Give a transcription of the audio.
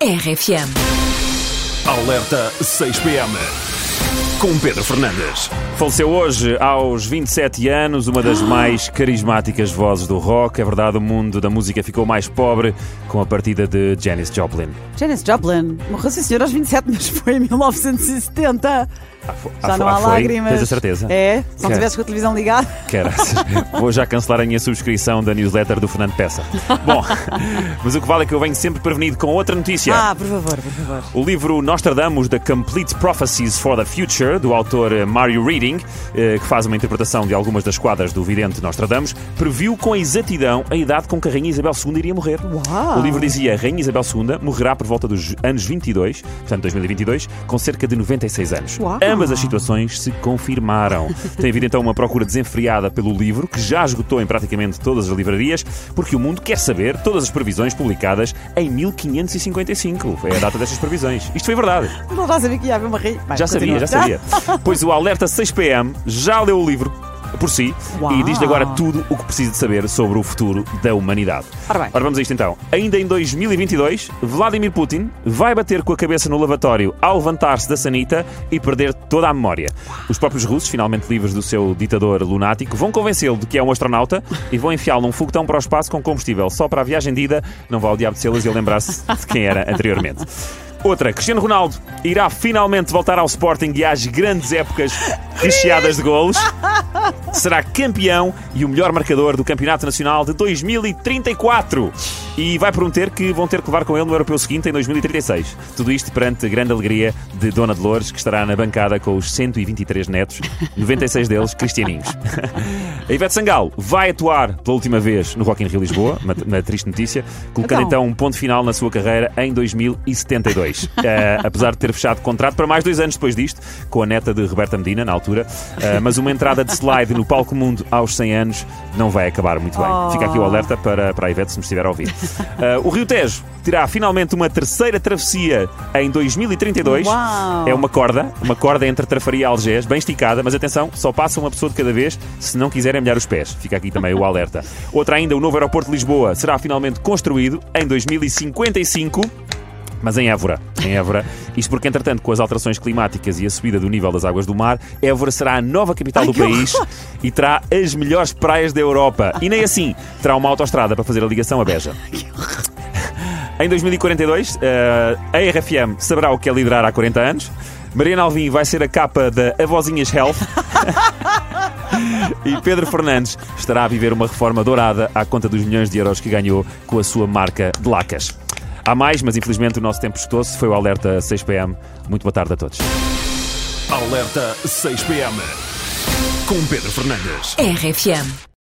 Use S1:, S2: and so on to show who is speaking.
S1: RFM.
S2: Alerta 6 PM. Com Pedro Fernandes.
S3: Faleceu hoje, aos 27 anos, uma das mais carismáticas vozes do rock. É verdade, o mundo da música ficou mais pobre com a partida de Janis Joplin.
S4: Janis Joplin morreu, sim senhor, aos 27, mas foi em 1970.
S3: Fo-
S4: Já
S3: ah,
S4: não há
S3: ah, foi?
S4: lágrimas.
S3: Tens a certeza?
S4: É, se não tivesse com a televisão ligada.
S3: Caraças. Vou já cancelar a minha subscrição da newsletter do Fernando Peça. Bom, mas o que vale é que eu venho sempre prevenido com outra notícia.
S4: Ah, por favor, por favor.
S3: O livro Nostradamus, The Complete Prophecies for the Future, do autor eh, Mario Reading, eh, que faz uma interpretação de algumas das quadras do vidente Nostradamus, previu com exatidão a idade com que a Rainha Isabel II iria morrer.
S4: Uau.
S3: O livro dizia a Rainha Isabel II morrerá por volta dos anos 22, portanto 2022, com cerca de 96 anos.
S4: Uau.
S3: Ambas as situações se confirmaram. Tem havido então uma procura desenfreada pelo livro, que já esgotou em praticamente todas as livrarias, porque o mundo quer saber todas as previsões publicadas em 1555. Foi a data destas previsões. Isto foi verdade.
S4: Não já sabia que ia haver uma rei.
S3: Já sabia,
S4: continua.
S3: já sabia. Pois o Alerta 6PM já leu o livro por si
S4: Uau.
S3: e diz-lhe agora tudo o que precisa de saber sobre o futuro da humanidade.
S4: Ora bem.
S3: vamos a isto então. Ainda em 2022, Vladimir Putin vai bater com a cabeça no lavatório ao levantar-se da sanita e perder toda a memória. Os próprios russos, finalmente livres do seu ditador lunático, vão convencê-lo de que é um astronauta e vão enfiá-lo num foguetão para o espaço com combustível só para a viagem de ida. Não vale o diabo de selas e lembrar-se de quem era anteriormente. Outra, Cristiano Ronaldo irá finalmente voltar ao Sporting e às grandes épocas recheadas de golos. Será campeão e o melhor marcador do Campeonato Nacional de 2034. E vai prometer que vão ter que levar com ele no europeu seguinte em 2036. Tudo isto perante a grande alegria de Dona Dolores, que estará na bancada com os 123 netos, 96 deles cristianinhos. A Ivete Sangalo vai atuar pela última vez no Rock in Rio Lisboa, uma, uma triste notícia, colocando
S4: Então.
S3: então um ponto final na sua carreira em 2072. Eh, apesar de ter fechado contrato para mais dois anos depois disto, com a neta de Roberta Medina, na altura. Eh, mas uma entrada de slide no palco mundo aos 100 anos não vai acabar muito bem.
S4: Oh.
S3: Fica aqui o alerta para, para a Ivete, se me estiver a ouvir. Eh, o Rio Tejo terá finalmente uma terceira travessia em 2032.
S4: Uau.
S3: É uma corda, uma corda entre Trafaria e Algés, bem esticada, mas atenção, só passa uma pessoa de cada vez se não quiserem molhar os pés. Fica aqui também o alerta. Outra ainda, o novo aeroporto de Lisboa será finalmente construído em 2055. Mas em Évora, em Évora, isto porque, entretanto, com as alterações climáticas e a subida do nível das águas do mar, Évora será a nova capital do
S4: que
S3: país e terá as melhores praias da Europa. E nem assim, terá uma autoestrada para fazer a ligação a Beja. Em 2042, eh, a RFM saberá o que é liderar há 40 anos. Mariana Alvim vai ser a capa da Avozinhas Health. e Pedro Fernandes estará a viver uma reforma dourada à conta dos milhões de euros que ganhou com a sua marca de lacas. Há mais, mas infelizmente o nosso tempo esgotou-se. Foi o Alerta 6PM. Muito boa tarde a todos.
S2: Alerta 6 PM. Com Pedro Fernandes.
S1: RFM.